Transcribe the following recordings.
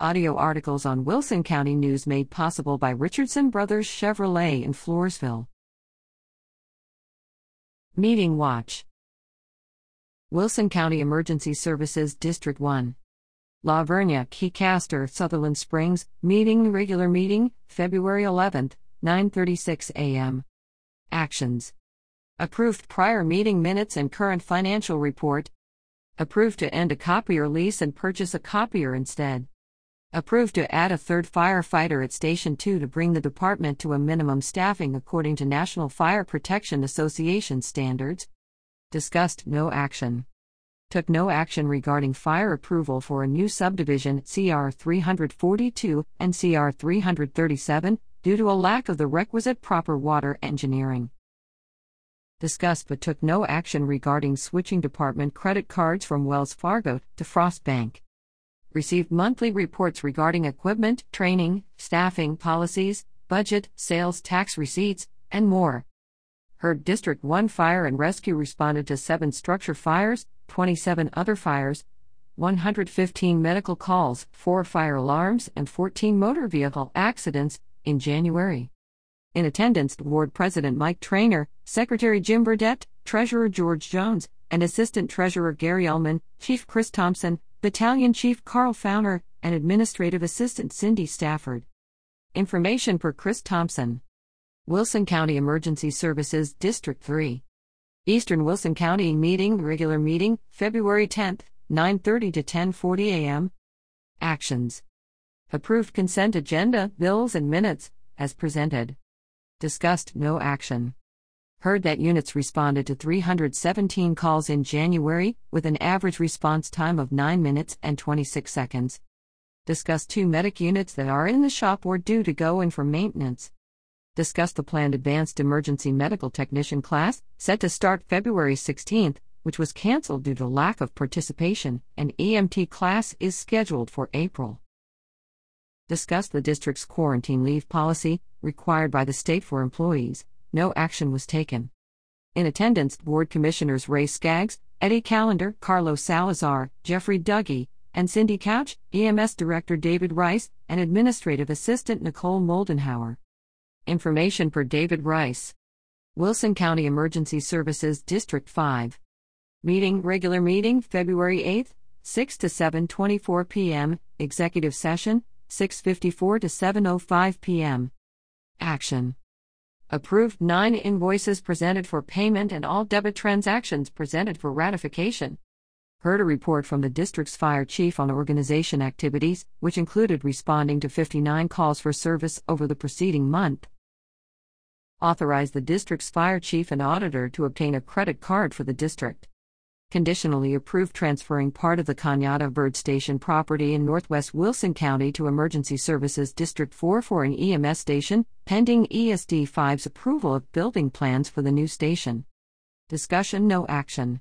Audio articles on Wilson County News made possible by Richardson Brothers Chevrolet in Floresville. Meeting Watch Wilson County Emergency Services District 1. La Vernia, Key Kicaster, Sutherland Springs, meeting regular meeting, February 11th, 9:36 a.m. Actions. Approved prior meeting minutes and current financial report. Approved to end a copier lease and purchase a copier instead. Approved to add a third firefighter at Station 2 to bring the department to a minimum staffing according to National Fire Protection Association standards. Discussed no action. Took no action regarding fire approval for a new subdivision CR 342 and CR 337 due to a lack of the requisite proper water engineering. Discussed but took no action regarding switching department credit cards from Wells Fargo to Frost Bank received monthly reports regarding equipment, training, staffing, policies, budget, sales tax receipts, and more. Heard District 1 Fire and Rescue responded to 7 structure fires, 27 other fires, 115 medical calls, 4 fire alarms, and 14 motor vehicle accidents in January. In attendance, Ward President Mike Trainer, Secretary Jim Burdett, Treasurer George Jones, and Assistant Treasurer Gary Ullman, Chief Chris Thompson, Battalion Chief Carl Fauner, and Administrative Assistant Cindy Stafford. Information per Chris Thompson. Wilson County Emergency Services District 3. Eastern Wilson County meeting regular meeting February 10th 9:30 to 10:40 a.m. Actions. Approved consent agenda, bills and minutes as presented. Discussed no action heard that units responded to 317 calls in January, with an average response time of 9 minutes and 26 seconds. Discuss two medic units that are in the shop or due to go in for maintenance. Discuss the planned advanced emergency medical technician class, set to start February 16th, which was canceled due to lack of participation, and EMT class is scheduled for April. Discuss the district's quarantine leave policy, required by the state for employees no action was taken. In attendance, Board Commissioners Ray Skaggs, Eddie Callender, Carlos Salazar, Jeffrey Dougie, and Cindy Couch, EMS Director David Rice, and Administrative Assistant Nicole Moldenhauer. Information per David Rice. Wilson County Emergency Services District 5. Meeting regular meeting February 8th, 6 to 7:24 p.m. Executive session 6:54 to 7:05 p.m. Action Approved 9 invoices presented for payment and all debit transactions presented for ratification. Heard a report from the district's fire chief on organization activities, which included responding to 59 calls for service over the preceding month. Authorized the district's fire chief and auditor to obtain a credit card for the district conditionally approved transferring part of the Cañada Bird Station property in northwest Wilson County to Emergency Services District 4 for an EMS station, pending ESD 5's approval of building plans for the new station. Discussion No action.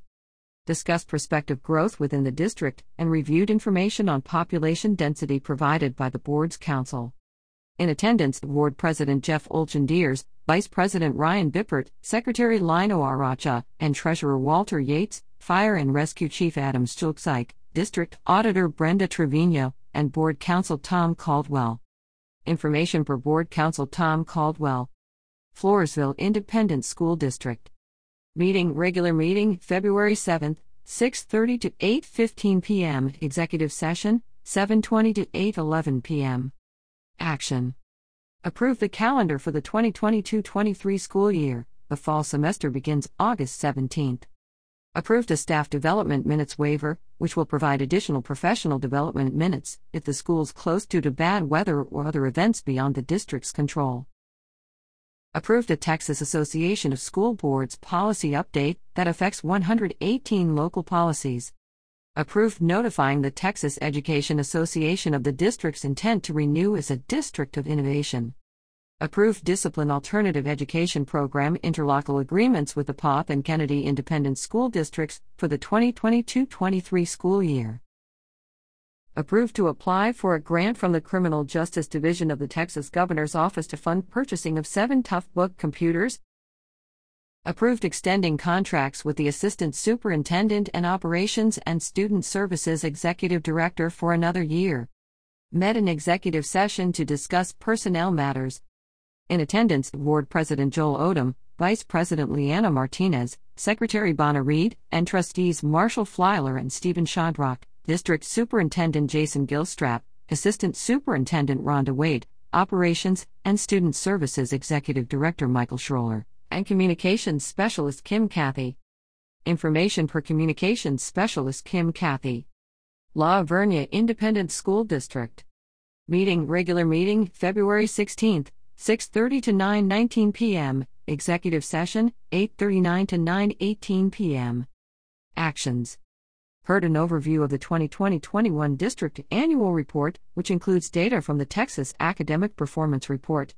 Discussed prospective growth within the district and reviewed information on population density provided by the board's council. In attendance, Ward President Jeff Olchendiers, Vice President Ryan Bippert, Secretary Lino Aracha, and Treasurer Walter Yates, Fire and Rescue Chief Adam Stulpsike, District Auditor Brenda Trevino, and Board Counsel Tom Caldwell. Information per Board Counsel Tom Caldwell. Floresville Independent School District. Meeting regular meeting February 7th, 6:30 to 8:15 p.m. Executive session 7:20 to 8:11 p.m. Action. Approve the calendar for the 2022-23 school year. The fall semester begins August 17th approved a staff development minutes waiver, which will provide additional professional development minutes if the school's closed due to bad weather or other events beyond the district's control. Approved a Texas Association of School Boards policy update that affects 118 local policies. Approved notifying the Texas Education Association of the district's intent to renew as a district of innovation approved discipline alternative education program interlocal agreements with the Poth and Kennedy Independent School Districts for the 2022 23 school year. Approved to apply for a grant from the Criminal Justice Division of the Texas Governor's Office to fund purchasing of seven Toughbook computers. Approved extending contracts with the Assistant Superintendent and Operations and Student Services Executive Director for another year met an executive session to discuss personnel matters. In attendance, Board President Joel Odom, Vice President Leanna Martinez, Secretary Bonna Reed, and Trustees Marshall Flyler and Stephen Shodrock, District Superintendent Jason Gilstrap, Assistant Superintendent Rhonda Wade, Operations and Student Services Executive Director Michael Schroller, and Communications Specialist Kim Cathy. Information per Communications Specialist Kim Cathy. La Vernia Independent School District. Meeting regular meeting February 16th, 6:30 to 9:19 p.m. Executive session 8:39 to 9:18 p.m. Actions. Heard an overview of the 2020-21 district annual report, which includes data from the Texas Academic Performance Report.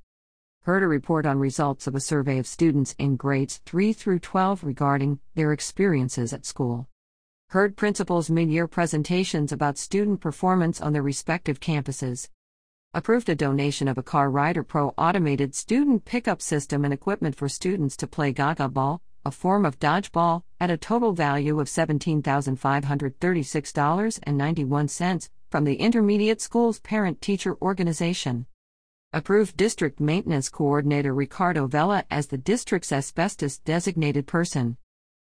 Heard a report on results of a survey of students in grades 3 through 12 regarding their experiences at school heard principals' mid year presentations about student performance on their respective campuses. Approved a donation of a Car Rider Pro automated student pickup system and equipment for students to play Gaga Ball, a form of dodgeball, at a total value of $17,536.91 from the Intermediate Schools Parent Teacher Organization. Approved District Maintenance Coordinator Ricardo Vela as the district's asbestos designated person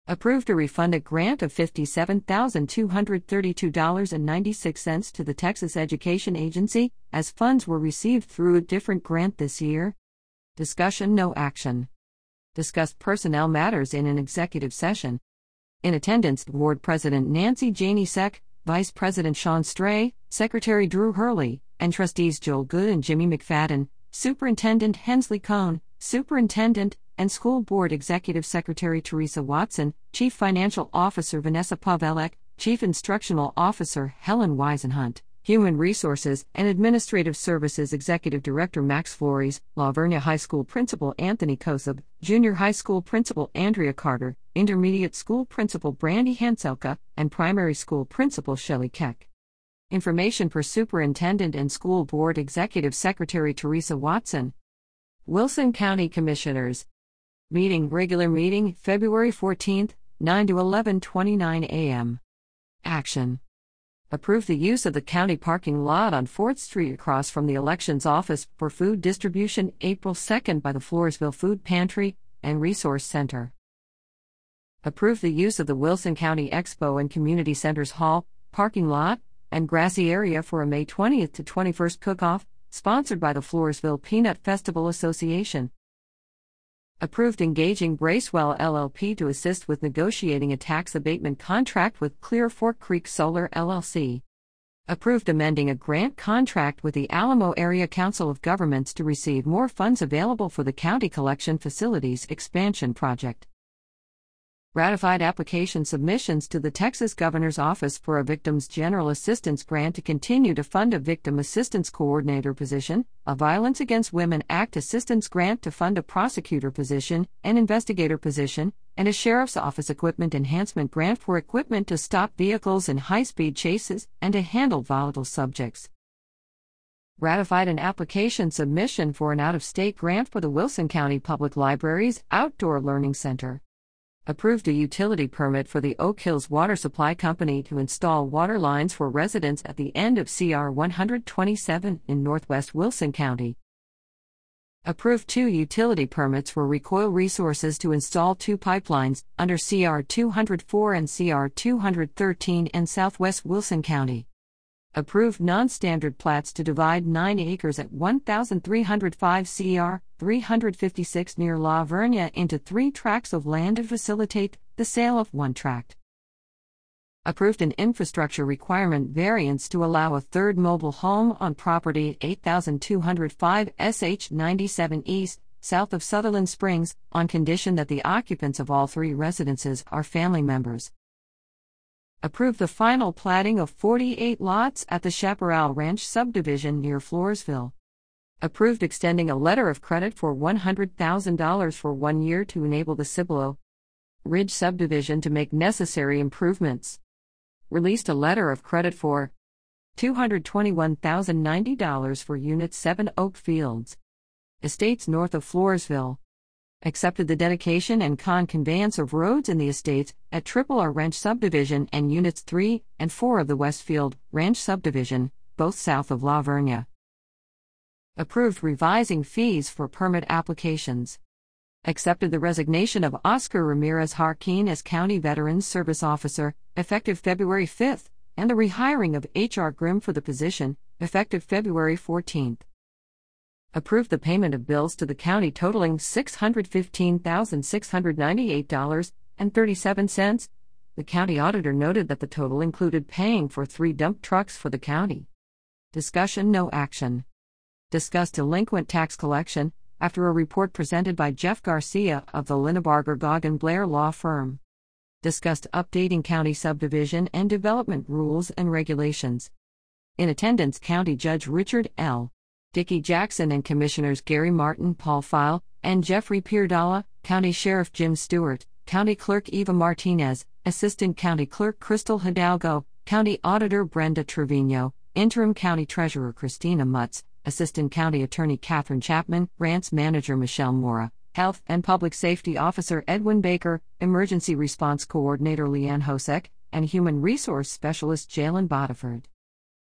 approved a refunded grant of $57,232.96 to the Texas Education Agency, as funds were received through a different grant this year. Discussion No action. Discussed personnel matters in an executive session. In attendance, Board President Nancy Janey Seck, Vice President Sean Stray, Secretary Drew Hurley, and Trustees Joel Good and Jimmy McFadden, Superintendent Hensley Cohn, Superintendent, and School Board Executive Secretary Teresa Watson, Chief Financial Officer Vanessa Pavelek, Chief Instructional Officer Helen Weisenhunt, Human Resources and Administrative Services Executive Director Max Flores, La Vernia High School Principal Anthony Kosub, Junior High School Principal Andrea Carter, Intermediate School Principal Brandy Hanselka, and Primary School Principal Shelley Keck. Information per Superintendent and School Board Executive Secretary Teresa Watson. Wilson County Commissioners, Meeting regular meeting February 14th, 9 to 11:29 a.m. Action. Approve the use of the county parking lot on 4th Street across from the elections office for food distribution April 2nd by the Floresville Food Pantry and Resource Center. Approve the use of the Wilson County Expo and Community Centers Hall, parking lot, and grassy area for a May 20th to 21st cook-off, sponsored by the Floresville Peanut Festival Association approved engaging Bracewell LLP to assist with negotiating a tax abatement contract with Clear Fork Creek Solar LLC. Approved amending a grant contract with the Alamo Area Council of Governments to receive more funds available for the County Collection Facilities Expansion Project ratified application submissions to the Texas Governor's Office for a Victims General Assistance Grant to continue to fund a Victim Assistance Coordinator position, a Violence Against Women Act Assistance Grant to fund a prosecutor position, an investigator position, and a Sheriff's Office Equipment Enhancement Grant for equipment to stop vehicles in high speed chases and to handle volatile subjects. Ratified an application submission for an out of state grant for the Wilson County Public Library's Outdoor Learning Center approved a utility permit for the Oak Hills Water Supply Company to install water lines for residents at the end of CR 127 in northwest Wilson County. Approved two utility permits for Recoil Resources to install two pipelines under CR 204 and CR 213 in southwest Wilson County approved non-standard plats to divide 9 acres at 1305 CR 356 near La Vernia into 3 tracts of land to facilitate the sale of one tract. Approved an infrastructure requirement variance to allow a third mobile home on property 8205 SH 97 East, south of Sutherland Springs, on condition that the occupants of all three residences are family members approve the final platting of 48 lots at the Chaparral Ranch subdivision near Floresville. Approved extending a letter of credit for $100,000 for one year to enable the Cibolo Ridge subdivision to make necessary improvements. Released a letter of credit for $221,090 for Unit 7 Oak Fields. Estates north of Floresville accepted the dedication and con conveyance of roads in the estates at Triple R Ranch Subdivision and Units 3 and 4 of the Westfield Ranch Subdivision, both south of La Vernia. Approved revising fees for permit applications. Accepted the resignation of Oscar Ramirez Harkin as County Veterans Service Officer, effective February 5th, and the rehiring of H.R. Grimm for the position, effective February 14th. Approved the payment of bills to the county totaling $615,698.37. The county auditor noted that the total included paying for three dump trucks for the county. Discussion No action. Discussed delinquent tax collection after a report presented by Jeff Garcia of the Linebarger Goggan Blair Law Firm. Discussed updating county subdivision and development rules and regulations. In attendance, County Judge Richard L. Dickey Jackson and Commissioners Gary Martin, Paul Pfeil, and Jeffrey Pierdala, County Sheriff Jim Stewart, County Clerk Eva Martinez, Assistant County Clerk Crystal Hidalgo, County Auditor Brenda Trevino, Interim County Treasurer Christina Mutz, Assistant County Attorney Catherine Chapman, Grants Manager Michelle Mora, Health and Public Safety Officer Edwin Baker, Emergency Response Coordinator Leanne Hosek, and Human Resource Specialist Jalen Bodiford.